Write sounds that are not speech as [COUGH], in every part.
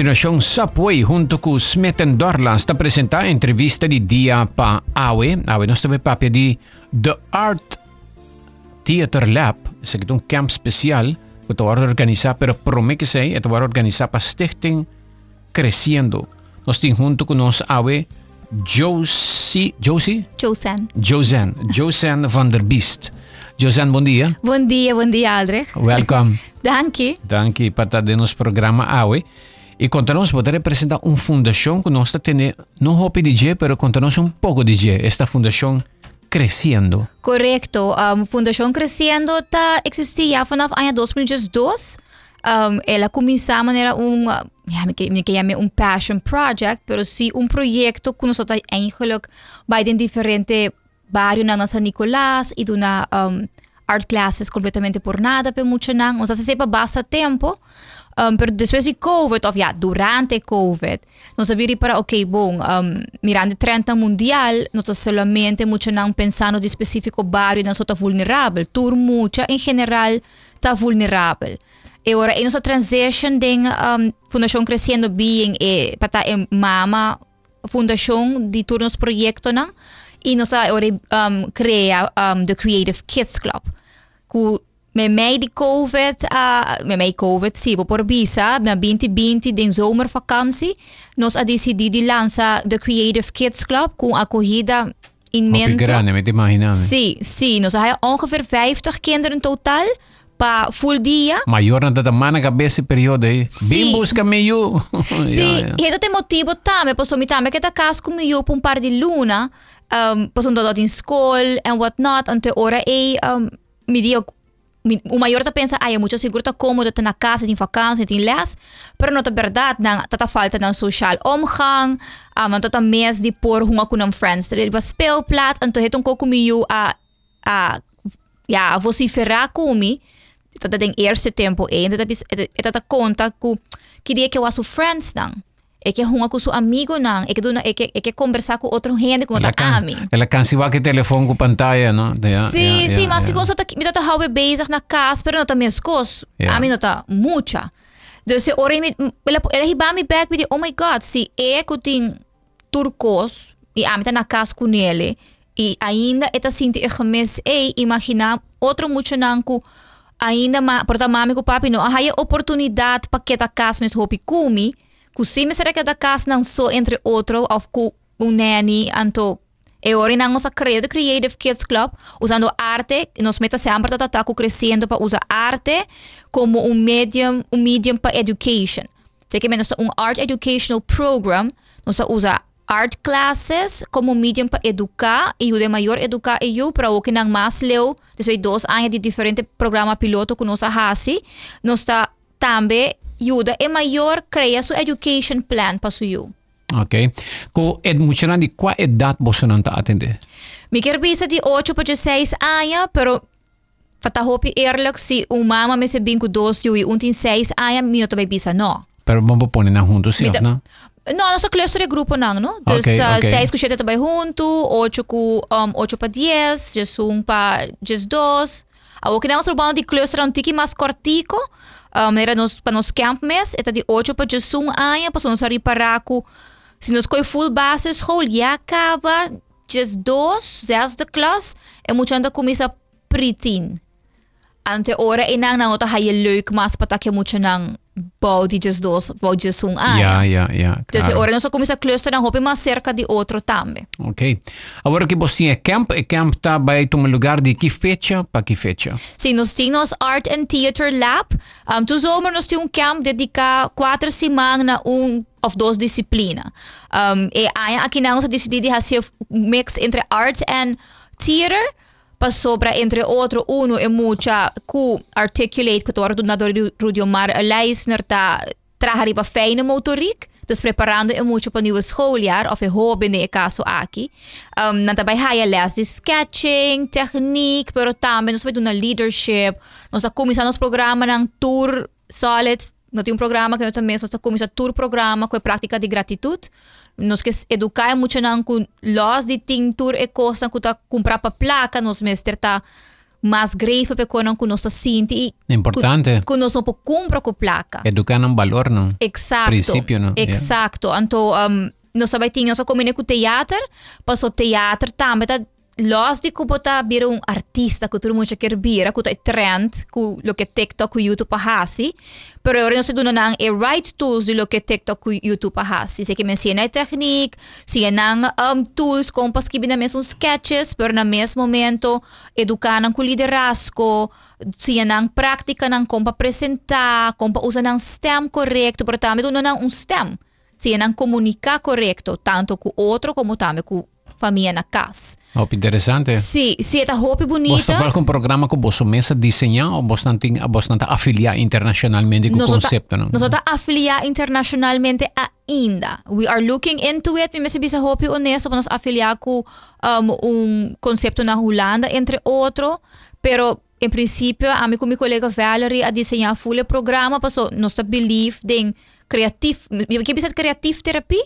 continuación, Subway junto con Smith Dorland está presenta entrevista di dia pa Awe. Awe nos também papia di The Art Theater Lab. Aqui é um camp especial que tu vai organizar, pero promete que sei, tu vai organizar para Stichting Crescendo. Nós temos junto com nós Awe Josie, Josie? Josan. Josan, [LAUGHS] Josan van der Beest. Josan, bom dia. Bom dia, bom dia, Aldrich. Welcome. [LAUGHS] Dank je. Dank je para estar no programa AUE. E contamos, poder apresentar uma fundação que nós temos, não hobby DJ, mas contamos um pouco DJ, esta fundação creciendo. Correcto, um, Fundación Creciendo ta existía vanaf año 2002. Um, ella comenzamos era un, uh, ja, me, me que llamé un passion project, pero sí un proyecto que nosotros eigenlijk bij een diferente barrio na San Nicolás y de una um, art classes completamente por nada, pero mucho nada. O sea, se sepa basta tiempo. Um, después de COVID, ja, durante COVID, nós sabíamos para, ok, bom, um, mirando 30 mundial, nós solamente muito não pensando de específico barrio, só está vulnerável, tur mucha, em geral, está vulnerável. E agora, em nossa transition de um, Fundação Crescendo Being, e para em mama, de turnos projeto, não? E nós agora um, um, Creative Kids Club. Que me mei de COVID, uh, me mei COVID, sim, por visa, na 2020, de zomervakantie, nós a decidido de lançar the Creative Kids Club com acolhida imensa. Ook grande, met imaginame. Sim, sim, nós hebben ongeveer 50 kinderen in totaal para full dia. Maior na da mana cabeça período aí. Sim. Bem busca meio. Sim, e ito motivo também, posso me também que tá caso comigo por um par de [LAUGHS] luna, um, posso andar em escola and whatnot, ante ora e um, me dio mi- o maior tá pensa, ai, é muito seguro, tá cômodo, tá na casa, tem vakantie, tem les, pero não tá verdade, não, tá, tá falta ng social omgang, um, tá tá mes de por hunga com ng friends, tá ele speelplaats, ante hetong ko comigo a, a, ja, a vociferar comigo, tá tá tem eerste tempo e, tá tá tá conta que dia que eu acho friends nang, é que hunga com seu amigo nang, é que do é que é que conversar com outro gente com outra ami. ela kan si waki telefoon ko pantaya, no? Ja, Sim, ja, sim, ja, mas que ja. com tá me tá houve bezig na casa, pero não tá minhas coisas. Yeah. A mim não tá. Dus se ora me ela ela hiba me back with oh my god, se é que tem turcos e a mim tá na casa com ele e ainda eta sinti e gemis e imagina outro muito nanco ainda ma porta mami com papi não há oportunidade para que da casa mes hopi kumi ku si me será que da casa não só entre outro of ku um nani anto e ora nang nossa creative Creative Kids Club usando arte nos meta sempre tá tá crescendo para usar arte como um medium um medium para education. Sei que menos um art educational program nós usa art classes como medium para educar e o de maior educar e eu para o que não mais leu desde dois anos de diferente programa piloto que nós hasi nós está também ju det är major crea su education plan pa su ju. Okay. Ko ed muchanandi qua edad bosonanta atende? Mi kerbisa di 8 pa 6 aya, pero fatahopi erlak si umama me se binku dos ju i untin 6 aya mi otabay bisa no. Pero mapoponen na juntos si na? No, nosso cluster é grupo não, não? Então, okay, ah, okay. seis com sete também junto, oito com um, oito para dez, dez um para dez dois. A ah, o que nós trabalhamos de cluster é um tique mais cortico, um, era nos para nos camp mes, eta de 8 para just 1 ano, para nós reparar com se nós coi full basis school, já acaba just 2, 6 de klas, e muito anda começa preteen. Ante ora inang na ota haye leuk mas patakje moet je nang bouw die just dos, bouw just un ano. Ja, ja, ja. Dus claro. ora nós começa a cluster na hopi mais cerca de outro também. Ok. Agora que você é camp, e camp tá vai um lugar de que fecha para que fecha. Sim, nós temos Art and Theater Lab. Um, tu zomer nós temos um camp dedicado quatro semanas na um of duas disciplinas. Um, e aí aqui nós decidimos fazer um mix entre art and theater pasopra entre otro uno e mucha ku articulate ku tordu na rudio mar leisner ta trahari feine fijne motoriek. Dus preparando e mucho para nieuwe schooljaar of e hobby ne caso aki. Um, na daarbij haya les de sketching, techniek, pero también nos doen leadership. Nos comienza nos programa nang tour solid. Nós temos um programa que nós também nós a tour programa com e prática de gratitud Nós que educar muito nang com los de ting tour e coisa que tá comprar para placa, nós mestre tá mais grateful pe konon ku nossa sinti e Importante. ku nosso po cumpra ku placa. Educar ng valor, no? Exacto. Prinsipyo, no? Yeah. Exacto. Anto, um, nós sabemos que nós combinamos com teatro, passou teatro também, tá Los de Kubota vieron un artista que todo mundo quiere ver, que es trend, que lo que TikTok y YouTube hace, pero ahora no se donan el right tools de lo que TikTok y YouTube hace. Así que me enseñan técnica, si um, tools, compas que vienen son sketches, pero en el mismo momento educan con liderazgo, si e práctica, compa presentar, compa usan STEM correcto, pero también donan un STEM. Si e comunicar correcto, tanto con otro como también con família na casa. Oh, interessante. Sim, sim, é roupa bonita. Você está com um programa que você mesmo desenhar ou você você está afiliar internacionalmente com o conceito, não? Nós estamos afiliar internacionalmente ainda. We are looking into it. Me bisa roupa honesto para nós afiliar com um, um conceito na Holanda, entre outros. Pero em princípio, a mim com meu colega Valerie a desenhar full programa, passou nós believe em criativo, que bisa creative therapy,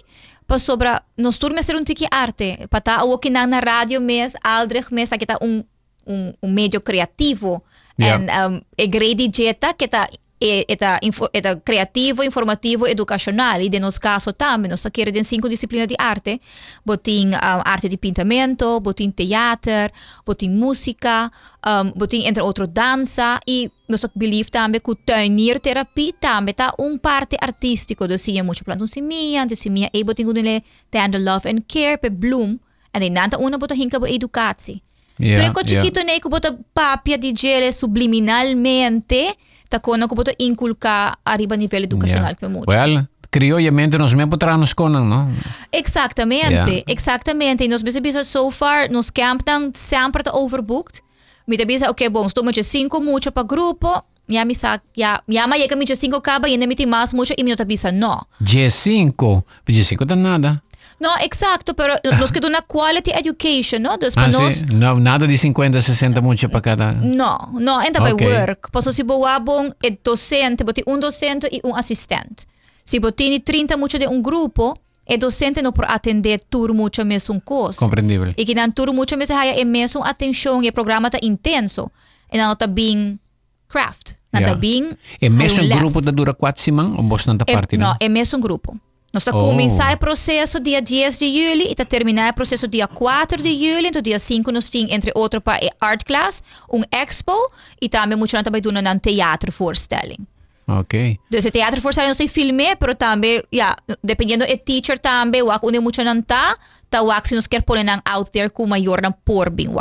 pa sobra nos turme ser um tiki arte pata o que na rádio mes aldrig mes que tá um um, um meio criativo Yeah. and um, e grade jeta que tá e, eta, info, eta criativo, informativo, educacional. E de nos caso também, nós queremos em cinco disciplinas de arte. Botin um, arte de pintamento, botin teatro, botin música, um, botin entre outros dança. E nós believe também que tuinier terapia também tá um parte artístico. Do sim, muito plantam simia, de simia e botin kunile tendo love and care, pe bloom. En de nanta una bota hinka bo educatie. Yeah, Treco chiquito yeah. que bota papia de gele subliminalmente, Tako na kako to inculca arriba a nivel educacional yeah. que mucho. Well, criollamente nos me nos conan, ¿no? Exactamente, yeah. exactamente. Y nos bisa so far nos campan siempre te overbooked. Mi te bisa, ok, bom, estou cinco mucho para grupo, ya mi ya, ya me llega mi cinco caba y en mi más mucho y mi te bisa, no. G5, G5 tan nada. No, exacto, pero los que dan quality education, ¿no? Después ah, nos... No, nada de 50, 60 mucho para cada. No, no, entra okay. para work. Posso si boabon e eh, docente, boti un docente y un asistente. Si botini 30 mucho de un grupo, e docente no por atender tur mucho mes un curso. Comprendible. Y que dan tur mucho meses haya en mes un atención y programa está intenso. En nota bien craft. Nanta yeah. bien. En mes un grupo te dura cuatro semanas o vos nanta parte, no? No, mes un grupo. Nós está Oh. começar o processo dia 10 de julho e está terminar o processo dia 4 de julho. Então, dia 5 nós temos, entre outros, para art class, um expo e também muito também do um teatro voorstelling. Ok. Dus o teatro voorstelling nós filme, pero também, ja, dependendo do teacher também, o onde muito não tá, tá o se nós quer pôr out there com maior não por bem o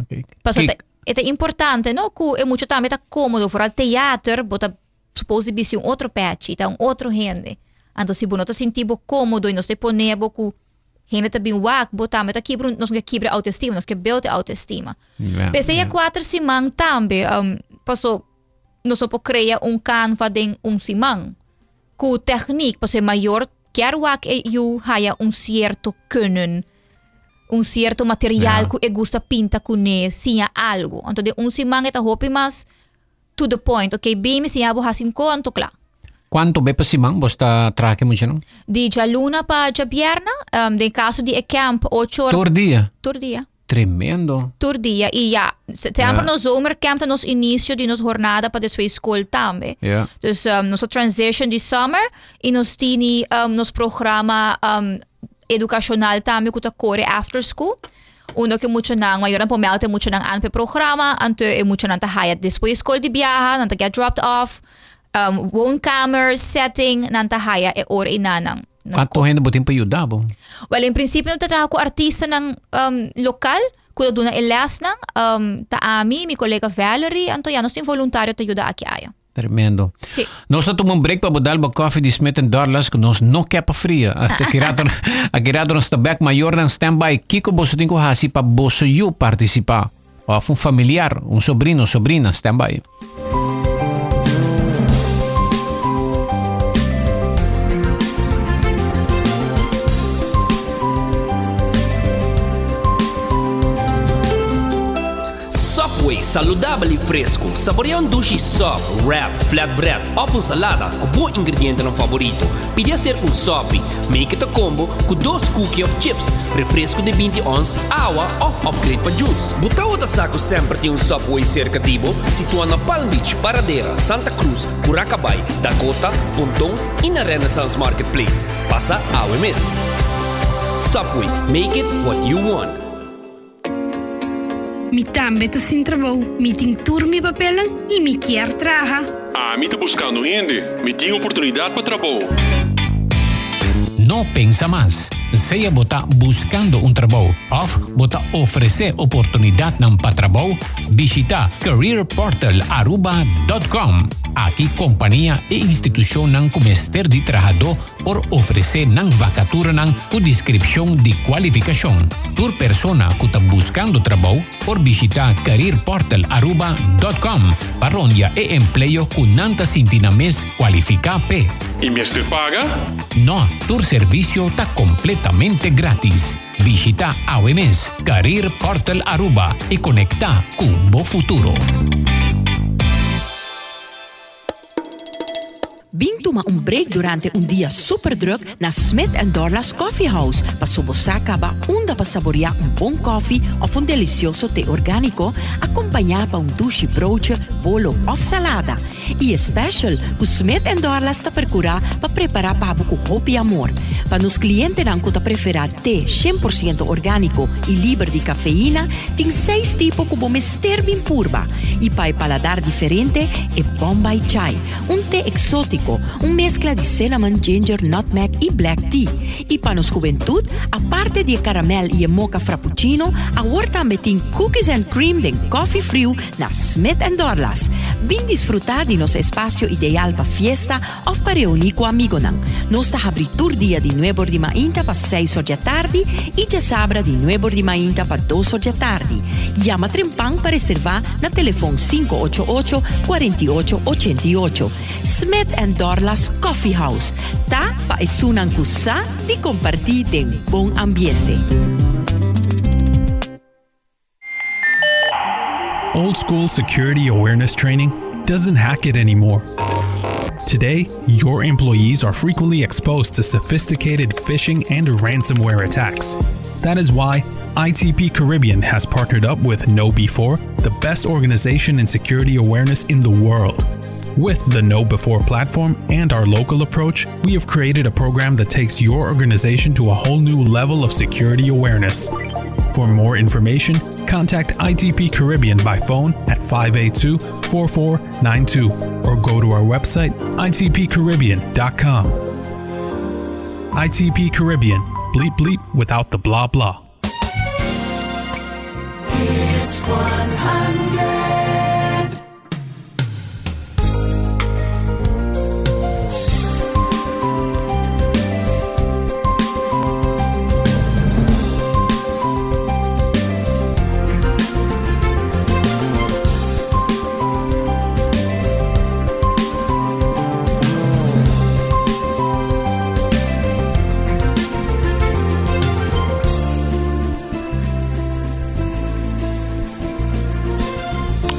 Ok. Paso Que- é importante, no? Que é muito também tá cômodo fora teatro, bota supose um outro patch, um outro rende. Então se você sentir bo cômodo e nós te ponemos com rende também wak, bota mas tá quebra, nós que quebra a autoestima, nós que build a autoestima. Yeah, Pensei yeah. a quatro simang também, um, passou nós só criar um canva de um simang. Com technique, passou maior, quer wak e you haya um certo kunnen un cierto material Ja. que gusta pinta com ne sinha algo. Então de um simang eta hopi mas to the point. Ok, bem se abo hasim conto kla. Quanto be pa simang bosta trake mo siya, ja luna pa ja bierna, um, de caso e camp ocho horas Tur dia. tur dia. Tremendo. Tur dia. E ja, sempre Ja. no zomer camp nos início de nos jornada para de sua escola também. Yeah. Dus um, nosso transition de summer e nos tini um, nos programa um, educacional também que tá core after school. Uno que muito nang, maior po melte muito nang anpe programa, ante e muito nang tahayat depois escola de biyaha, nang get dropped off, um, woonkamer, setting, tahaya e or inanang. Quanto ainda botin pa ayuda, bo? Well, in prinsipyo, nagtatrabaho ko artista ng um, lokal, kuno doon na ilas ng um, taami, mi kolega Valerie, anto yan, nos voluntaryo tayo da aki ayo. Tremendo. Sí. Nós estamos um break para bodar ba coffee de Smith Dorlas que nós não quer para fria. Akirato akirato nos tabak maior ng standby kiko boso tin ko hasi pa boso you participar. O um familiar, um sobrino, sobrina standby. Saludable e fresco. Saboreia um duche soft, wrap, flatbread uma salada com bom ingrediente no favorito. Podia ser um sope. Make it a combo com dois cookies of chips, refresco de 20 ons, água ou upgrade para juice. Buta outra saco sempre tem um subway cerca tibo, situado na Palm Beach, Paradeira, Santa Cruz, Curacabay, Dakota, Pontong e na Renaissance Marketplace. Passa a OMS. Subway, make it what you want. Mi também tá sem trabalho. Mi tem turma e papelão e me quer trabalhar. Ah, me tá buscando gente. Me tem oportunidade para trabalho. Não pensa mais. Seja botar buscando um trabalho ou botar oferecer oportunidade não para trabalho, visita careerportalaruba.com. Aqui companhia e instituição não comester de trabalhador por oferecer não vacatura não com descrição de qualificação. Por persona que está buscando trabalho, por visitar careerportalaruba.com para onde é emprego com nanta sintina mes. E me este paga? No, tu servicio está completamente gratis. Visita AWMS Career Portal Aruba y conecta con Bo Futuro. Bing toma um break durante um dia super druk na Smith Dorlas Coffee House para sobosacaba onda para saborear um bom coffee ou um delicioso té orgânico acompanhado por um douche broodje, bolo ou salada. E special, o Smith Dorlas está procurar para preparar para com hope amor. Para nos clientes não que preferir té 100% orgânico e livre de cafeína, tem seis tipos que vamos ter bem purba. E para paladar diferente, é Bombay Chai, um té exótico un mezcla de cinnamon, ginger, nutmeg y black tea. Y para nos juventud, aparte de caramel y mocha frappuccino, ahora también cookies and cream de coffee frio na Smith Dorlas. Vin disfrutar de nosso espaço ideal para fiesta ou para reunir com amigo não. Nós está abrindo dia de 9 de manhã para 6 da tarde e de sábado de 9 de manhã para 2 da tarde. Llama Trempang para reservar na telefone 588 4888. Smith Coffee House. Ta pa compartir bom ambiente. Old school security awareness training doesn't hack it anymore. Today, your employees are frequently exposed to sophisticated phishing and ransomware attacks. That is why ITP Caribbean has partnered up with KnowBe4, the best organization in security awareness in the world. With the Know Before platform and our local approach, we have created a program that takes your organization to a whole new level of security awareness. For more information, contact ITP Caribbean by phone at 582 4492 or go to our website itpcaribbean.com. ITP Caribbean, bleep bleep without the blah blah. It's 100.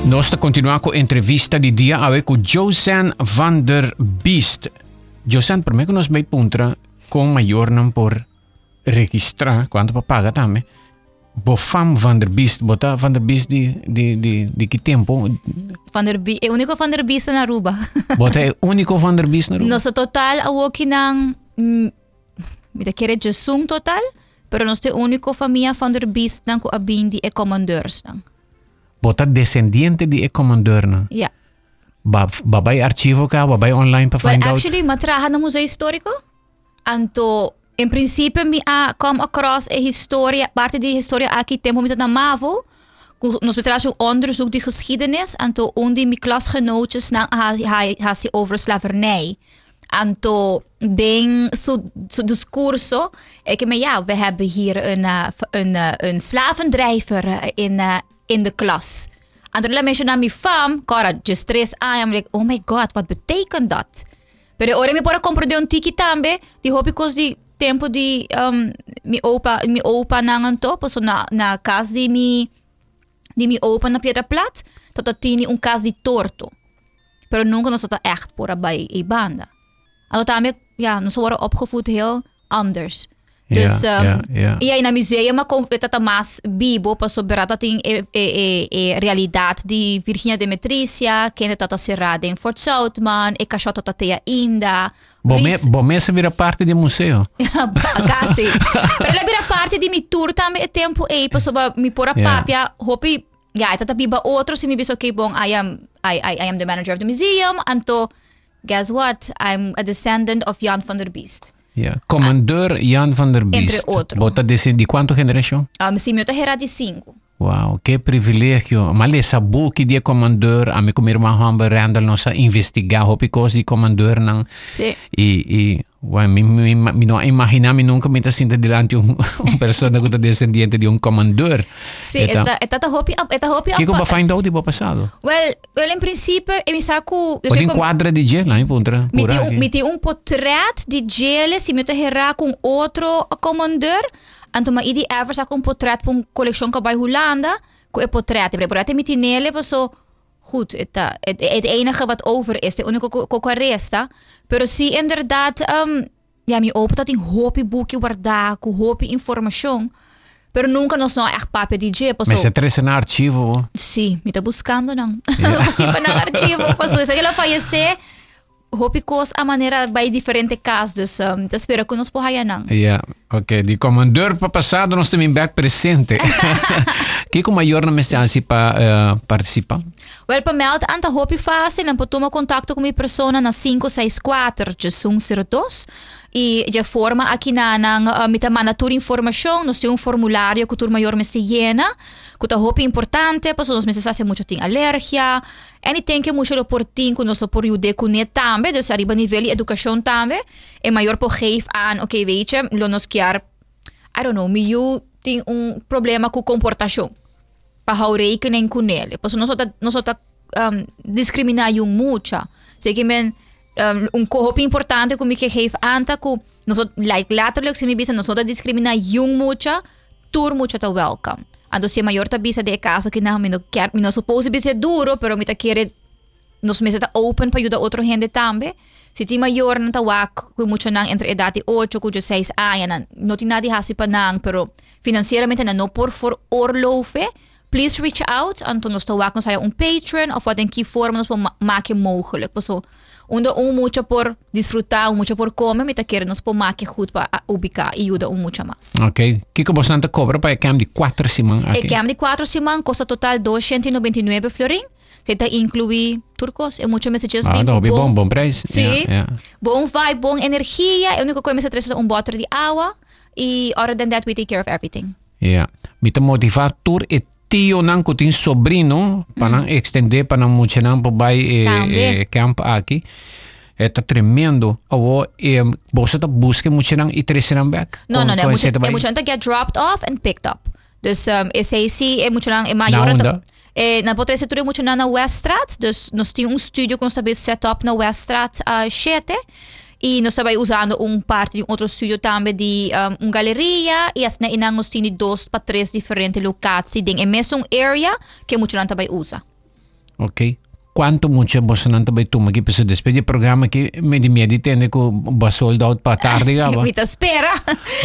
Noi continuiamo con l'intervista di dia con Josan van der Beest. Josan, per me che non sbaglio puntra, con maggior non può registrare quanto paga da me. Bofam van der Beest, bota van der Beest di, di, di, di che tempo? Van der Beest, è unico van der Beest na Aruba. [LAUGHS] bota è unico van der Beest na Aruba? Nosso total a walking ang, mm, mi da chiede Gesum total, però nostro unico famiglia van der Beest nang ko abindi e commandeurs nang. Bota descendiente de e-commandeur na. Ja. Ba, babay archivo ka, babay online pa Well, find out. actually, matraha na museu histórico. Anto, em princípio, mi a come across a história, parte de história aqui tempo met na MAVO. Nos betreft ook onderzoek die geschiedenis. Anto, onde mi klasgenootjes na ha, ha, ha, si over slavernij. Anto, ding, zo, zo discurso. Ik me ja, we hebben hier een, uh, een, uh, een slavendrijver uh, in, in de klas. En toen mensen mensen naar fam, kora, just stress aan. I'm like, oh my god, wat betekent dat? Bij de oren, ik pora compro de een tiki tambe. Die hoop ik die tempo die um, mijn opa, mijn opa nangen top. Zo na, na kaas die mi, die mi opa na piedra plat. Tot dat tini un kaas die torto. Pero nunca nos dat echt pora bij e banda. En dat daarmee, ja, we worden opgevoed heel anders. Dus, Ja, um, ja, ja. E aí na museu mas com tá mais bibo para sobre a tem e, e, e, e realidade de Virginia de Metrícia, que ainda tá cerrada em Fort Southman, e cachorro tá teia ainda. Bom, bom essa vira parte do museu. [LAUGHS] Gasi. Pero ela vira parte de mi tour também é tempo e para sobre mi pora Yeah. papia, hope ja, tá biba outro se me bis okay bom, I am I, I, I am the manager of the museum, anto guess what? I'm a descendant of Jan van der Beest. Comandeur Jan van der Beest. Entre outros. Desse, de quanto geração? Um, meu tá era de 5. Wow, que privilégio. Mas essa book de comandeur, a mim como irmã Hamba Randall, nós a investigar hopi coisa de comandeur não. Sim. E, e well, me, me, me não imaginar me nunca me sentindo diante um, [LAUGHS] um pessoa que tá descendente de um comandeur. Sim, eta eta ta hopi eta hopi que como find out do passado? Well, well em princípio, eu me saco, eu sei como enquadra de gel lá em Punta. me tem me tem um portrait de gele se me te herra com outro comandeur, anto ma idi ever saco um portrait para uma coleção que vai Holanda, com e portrait, e portrait me tem nele, so goed, het, eh, het, het, enige wat over is, de unico resta. Pero zie inderdaad, um, ja, mi open dat in hopi boekje wardaku, hopi informatie. Pero nunca ons no echt papel DJ. Pasó. Me se tres en archivo. Sí, me está buscando, ¿no? Yeah. para archivo, pasó. Eso que la fallece. Hopi cos a maneira vai diferente dus um, te espero que nos porra não. Ja, ok. De comandeur para passado, nós temos back presente. [LAUGHS] que com maior não me se para uh, participar? Well, para meld anta hopi fácil, en toma contato com minha persona na 564 0102 e já forma aqui na nang uh, mita mana tur informação, nós temos um formulário que tur maior me se llena, que tá hopi importante, para nós meses hace muito tem alergia, e tem que muito lo por tin, que nós por jude com net também, dus arriba nível educação também, é maior por geef aan, ok, weet je, lo nos quer, I don't know, me you tem um problema com comportação para hou rekening com ele. Porque nós nós um, discriminar mucha. Sei que men um, um corpo importante como que geef anta ku só like letterlijk se me bisa nós só discriminar yung mucha, tur mucha ta welcome. A doce maior ta bisa de caso que não, não quer, não supose bisa duro, pero mita quer nos mesa ta open para ajudar outro gente também. Se ti maior não ta wak, que mucho nan entre edad 8 cujo 6 años, não ti nadie hasi pa nan, pero financeiramente não por for orlofe, please reach out. En toen ons te Patreon of wat een key vorm ons maken mogelijk. Dus uno disfrutar, mucho comer, ayuda mucho más. Kiko cobra para de 4. El 4 costa total 299 florin. Se incluye turcos en muchos mensajes. Ah, no, bom, bom precio. Sí. Yeah, vibe, bom energía. El único que me se un bottle de agua. Y other than that, we take care of everything. Yeah. tiyo nang kuting sobrino, panang mm. extende panang mucha nang pobay eh, eh, camp aki. Это tremendo. Аво, eh, босата busque mucha nang itrese nang back. No, no, no. Mucha, eh, mucha nang get dropped off and picked up. Dus um, SAC, eh, mucha nang, eh, majora... Eh, na potrei se turi mucha nang na Weststraat. Dus nos tinha um studio com esta set up na Weststraat uh, ah, 7. E nós também usando um parte de um outro estúdio também de um, uma galeria. E assim, nós tínhamos dois para três diferentes locações. É mesmo area que muito não também usa. Ok. Quanto mucho você não também toma aqui para se despedir do programa que me de medo tende que sold out para tarde [LAUGHS] gaba. Mita espera.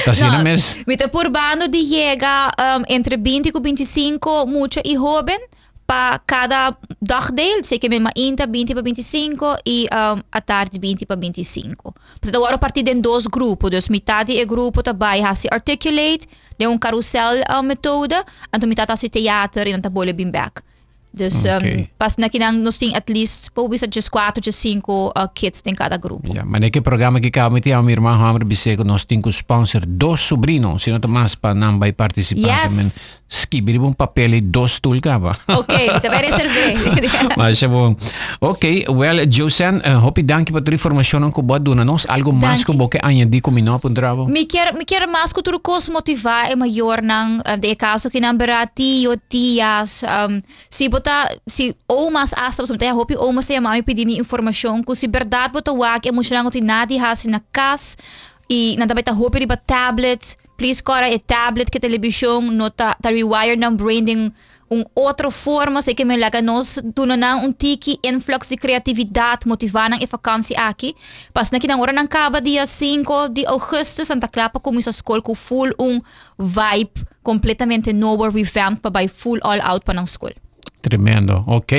Tá sendo? Mita por bando de llega um, entre 20 e 25 mucho e jovem para cada dagdeel. Sei que mesmo inta 20 para 25 e um, a tarde 20 para 25. Pues agora partir em dois grupos. Dus metade é grupo também a se articulate, de um carousel uh, metode, en dan metade se teatro e dan tabole bim back. Dus Okay. um, pas na kinang nos ting at least po bisa just 4 just 5 uh, kids em cada grupo. Ja, mas naquele programa que acaba de a minha irmã Hammer disse que nós temos sponsor dos sobrinos, se não mais para não vai participar. Yes. Men skriver hon papel i dos tolkar va? Okej, [LAUGHS] okay, det var reserverat. Okej, okay, well Josen, eh, uh, hopi danke patro informationen ko boa duna nos, algo mas ko boke añadi ko minua pundravo. Mi quer mi quer mas ko turu kos motiva e mayor nang uh, eh, de caso ki namberati ah, yo tias um, si bota si o mas asta som taya hopi o mas ya mami pidi mi information ko si verdad bota wak emotional ko tinadi hasin na kas i nadabai ta hopi riba tablet, please kora e tablet ke televisão no ta, ta rewire nam brain ding um outra forma sei que me laga nos tuno na um tiki influx de criatividade motivar nang e vakansie aqui pas na kinang ora nang kaba dia 5 de agosto Santa Clapa como isa school ku full um vibe. Completamente novo revamp pa by full all out pa nang school. Tremendo, ok.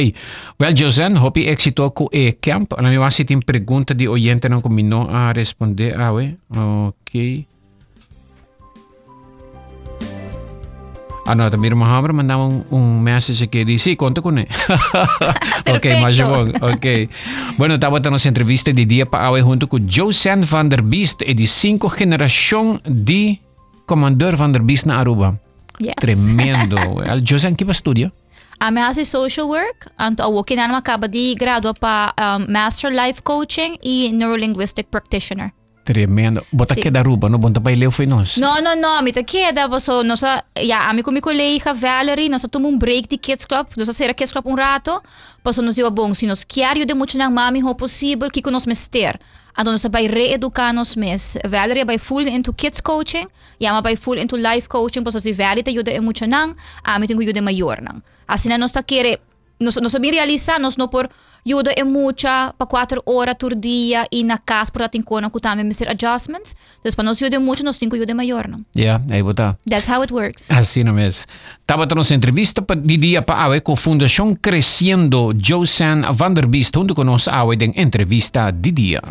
Well, Josen, hopi éxito con e camp. Ahora me va a hacer una pregunta de oyente, no combinó a responder. Ah, we. ok. Ah, no, también Mohammed mandaba un, un mensaje que dice, sí, cuento con él. [LAUGHS] ok, más bon, ok. Bueno, estamos en nuestra entrevista de día para hoy junto con Josen van der Beest, eh, de cinco generación de comandante van der Beest na Aruba. Yes. Tremendo. Josen, ¿qué va a estudiar? Minha hace social work, anto a wokin na acaba de graduar para um, Master Life Coaching e Neurolinguistic Practitioner. Tremendo. Bota Sim. que da Aruba, no? Bonta pa ileu foi nós. No, no, no, mi te queda, so, nosa, ja, ami com mi collega Valerie, nosa tomamos um break de Kids Club, nosa será Kids Club um rato, paso nos iba bom, se nos quer de muito na mami ho possível, que nos mester. a donde se vai reeducar nos mes. Valerie vai full into kids coaching, jama vai full into life coaching, posso si Valerie te jude e mucho nan, a mi tengo jude major nan. Así na nos ta kere nos, se realiza, nos no por judo e mucha, pa 4 horas tur día y na kas por latin kono ku tamen misir adjustments. Entonces, pa nos jude mucho, nos cinco jude mayor, no? Yeah, ahí bota. That's how it works. Así no es. Taba nos entrevista pa di día pa awe con Fundación Creciendo, Josan van der junto con nos awe den entrevista di día.